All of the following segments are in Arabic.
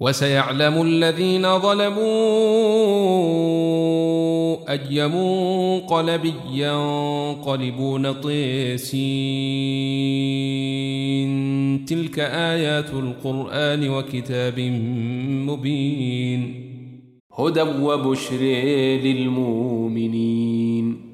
وسيعلم الذين ظلموا أي منقلب ينقلبون طيسين. تلك آيات القرآن وكتاب مبين. هدى وبشر للمؤمنين.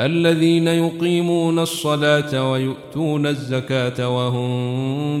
الذين يقيمون الصلاة ويؤتون الزكاة وهم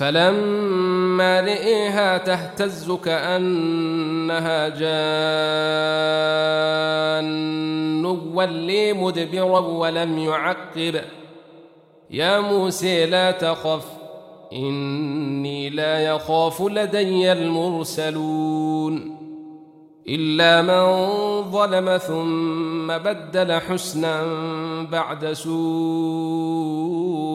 فلما رئيها تهتز كأنها جان. ولي مدبرا ولم يعقب. يا موسى لا تخف إني لا يخاف لدي المرسلون. إلا من ظلم ثم بدل حسنا بعد سوء.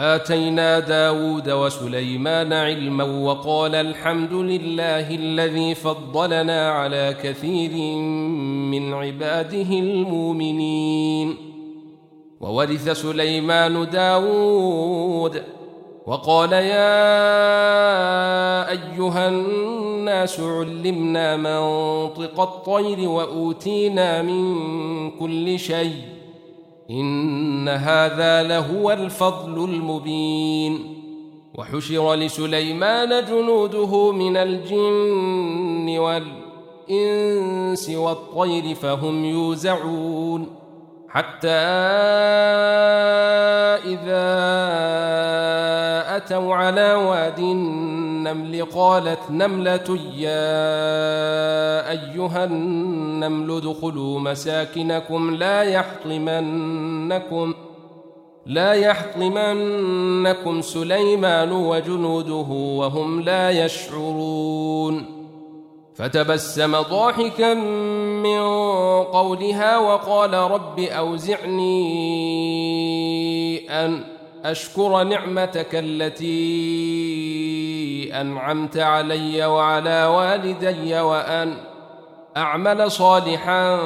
آتينا داود وسليمان علما وقال الحمد لله الذي فضلنا على كثير من عباده المؤمنين. وورث سليمان داود وقال يا أيها الناس علمنا منطق الطير وأوتينا من كل شيء. إن هذا لهو الفضل المبين. وحشر لسليمان جنوده من الجن والإنس والطير فهم يوزعون. حتى إذا أتوا على واد النمل قالت نملة يا أيها النمل ادخلوا مساكنكم لا يحطمنكم لا يحطمنكم سليمان وجنوده وهم لا يشعرون فتبسم ضاحكا من قولها وقال رب أوزعني أن أشكر نعمتك التي أنعمت علي وعلى والدي وأن أعمل صالحا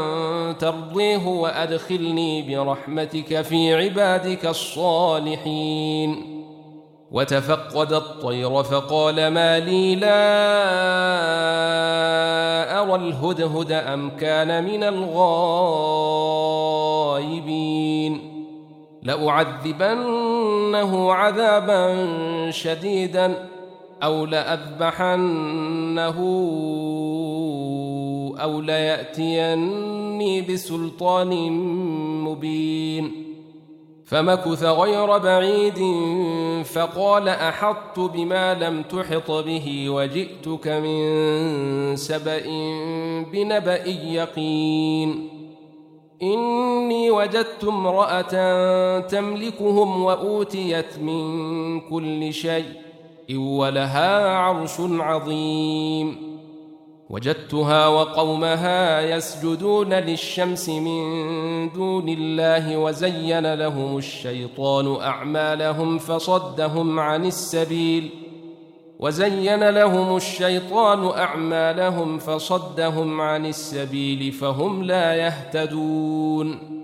ترضيه وأدخلني برحمتك في عبادك الصالحين. وتفقد الطير فقال ما لي لا أرى الهدهد أم كان من الغائبين. لأعذبنه عذابا شديدا أو لأذبحنه أو ليأتيني بسلطان مبين. فمكث غير بعيد فقال أحطت بما لم تحط به وجئتك من سبأ بنبأ يقين. إني وجدت امرأة تملكهم وأوتيت من كل شيء ولها عرش عظيم. وجدتها وقومها يسجدون للشمس من دون الله وزين لهم الشيطان أعمالهم فصدهم عن السبيل. وزين لهم الشيطان أعمالهم فصدهم عن السبيل فهم لا يهتدون.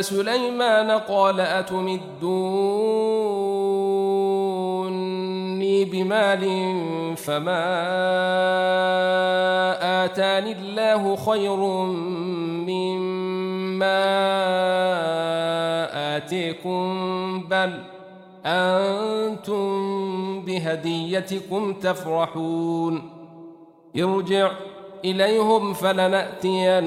سليمان قال أتمدوني بمال فما آتاني الله خير مما آتيكم بل أنتم بهديتكم تفرحون ارجع إليهم فلنأتينهم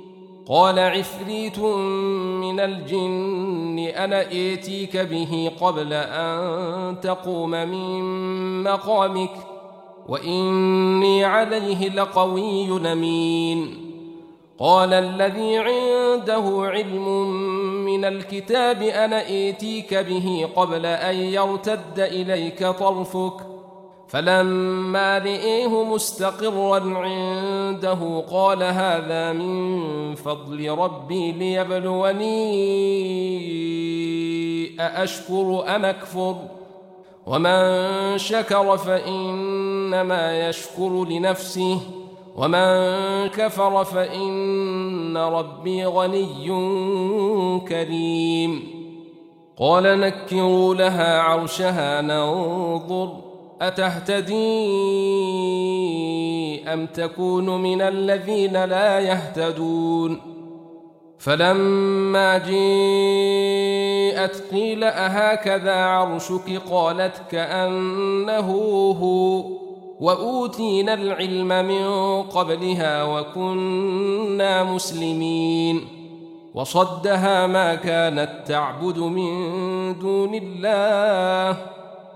قال عفريت من الجن أنا إيتيك به قبل أن تقوم من مقامك وإني عليه لقوي نمين قال الذي عنده علم من الكتاب أنا إيتيك به قبل أن يرتد إليك طرفك. فلما رئيه مستقرا عنده قال هذا من فضل ربي ليبلوني أأشكر أم أكفر؟ ومن شكر فإنما يشكر لنفسه ومن كفر فإن ربي غني كريم. قال نكروا لها عرشها ننظر. أتهتدي أم تكون من الذين لا يهتدون؟ فلما جاءت قيل أهكذا عرشك؟ قالت كأنه هو. وأوتينا العلم من قبلها وكنا مسلمين. وصدها ما كانت تعبد من دون الله.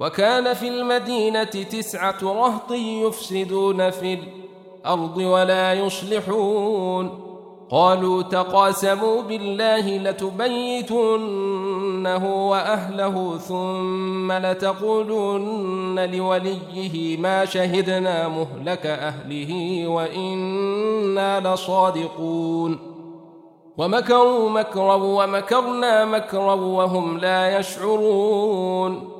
وكان في المدينة تسعة رهط يفسدون في الأرض ولا يصلحون. قالوا تقاسموا بالله لتبيتنه وأهله ثم لتقولن لوليه ما شهدنا مهلك أهله وإنا لصادقون. ومكروا مكرا ومكرنا مكرا وهم لا يشعرون.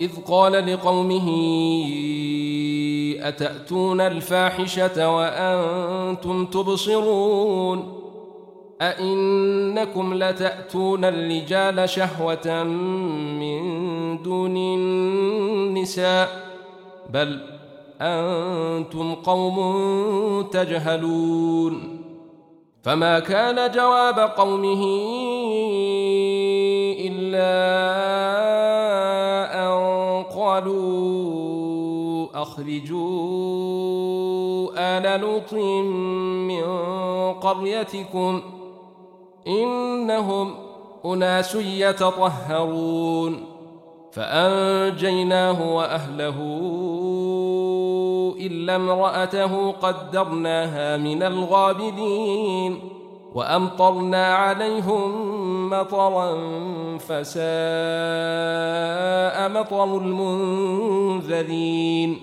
إذ قال لقومه أتأتون الفاحشة وأنتم تبصرون أئنكم لتأتون الرجال شهوة من دون النساء بل أنتم قوم تجهلون فما كان جواب قومه إلا قالوا أخرجوا آل لوط من قريتكم إنهم أناس يتطهرون فأنجيناه وأهله إلا امرأته قدرناها من الغابرين وأمطرنا عليهم مطرا فساء مطر المنذرين.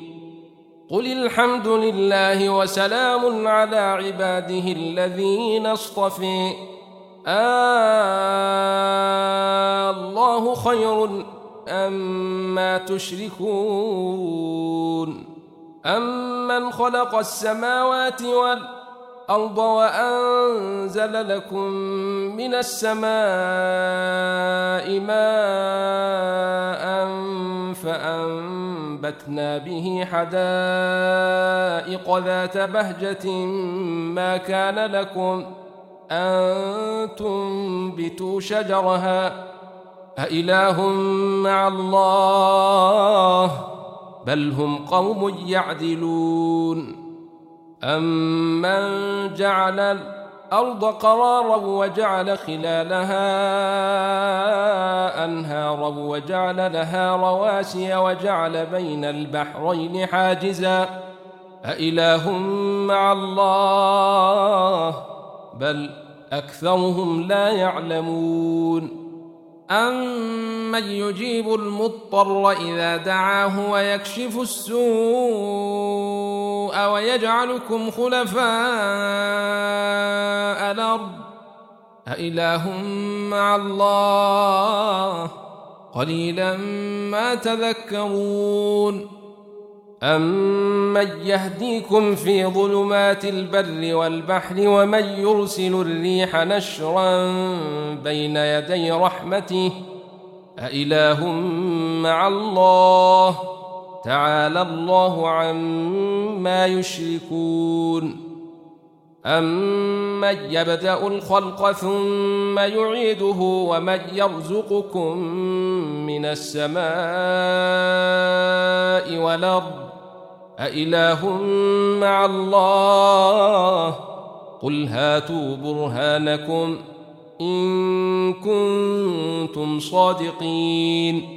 قل الحمد لله وسلام على عباده الذين اصطفي. آه الله خير أما تشركون. أمن خلق السماوات والأرض الأرض وأنزل لكم من السماء ماء فأنبتنا به حدائق ذات بهجة ما كان لكم أن تنبتوا شجرها أإله مع الله بل هم قوم يعدلون أمن جعل الأرض قرارا وجعل خلالها أنهارا وجعل لها رواسي وجعل بين البحرين حاجزا أإله مع الله بل أكثرهم لا يعلمون أمن يجيب المضطر إذا دعاه ويكشف السوء ويجعلكم خلفاء الأرض؟ أإله مع الله قليلا ما تذكرون أمن يهديكم في ظلمات البر والبحر ومن يرسل الريح نشرا بين يدي رحمته أإله مع الله تعالى الله عما يشركون. أمن يبدأ الخلق ثم يعيده ومن يرزقكم من السماء والأرض أإله مع الله قل هاتوا برهانكم إن كنتم صادقين.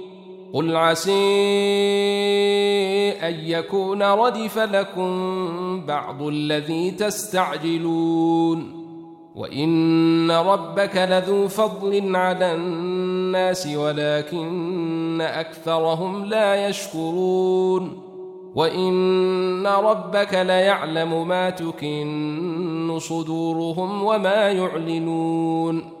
قل عسي أن يكون ردف لكم بعض الذي تستعجلون وإن ربك لذو فضل على الناس ولكن أكثرهم لا يشكرون وإن ربك ليعلم ما تكن صدورهم وما يعلنون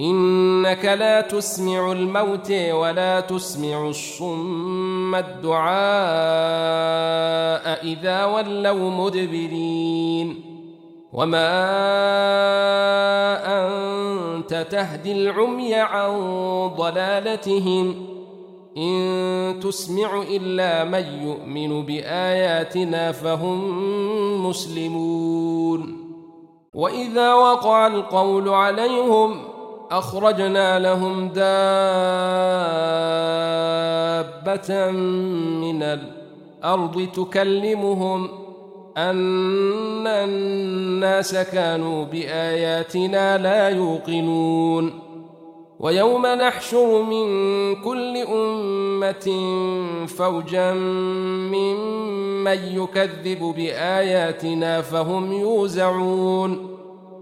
إنك لا تسمع الموت ولا تسمع الصم الدعاء إذا ولوا مدبرين. وما أنت تهدي العمي عن ضلالتهم. إن تسمع إلا من يؤمن بآياتنا فهم مسلمون. وإذا وقع القول عليهم أخرجنا لهم دابة من الأرض تكلمهم أن الناس كانوا بآياتنا لا يوقنون. ويوم نحشر من كل أمة فوجا ممن يكذب بآياتنا فهم يوزعون.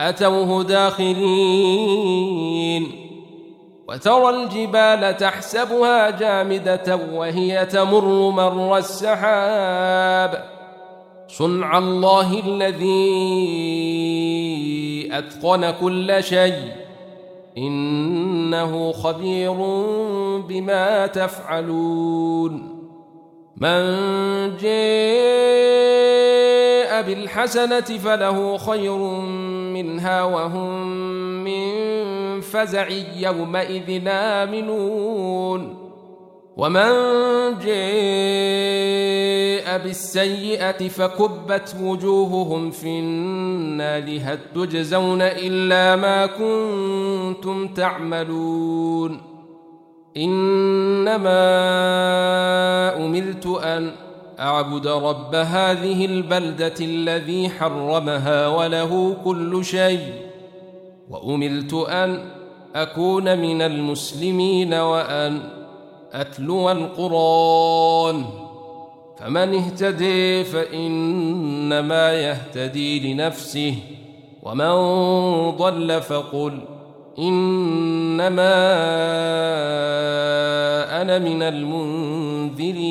أتوه داخلين وترى الجبال تحسبها جامدة وهي تمر مر السحاب صنع الله الذي أتقن كل شيء إنه خبير بما تفعلون من جاء بالحسنة فله خير منها وهم من فزع يومئذ آمنون. ومن جاء بالسيئة فكبت وجوههم في النار. هل تجزون إلا ما كنتم تعملون؟ إنما أمرت أن أعبد رب هذه البلدة الذي حرمها وله كل شيء وأمرت أن أكون من المسلمين وأن أتلو القرآن. فمن اهتدي فإنما يهتدي لنفسه ومن ضل فقل إنما أنا من المنذرين.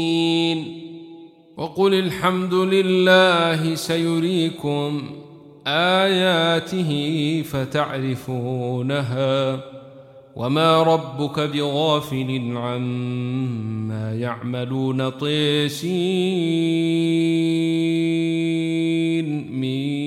وقل الحمد لله سيريكم آياته فتعرفونها وما ربك بغافل عما يعملون طيسين. مين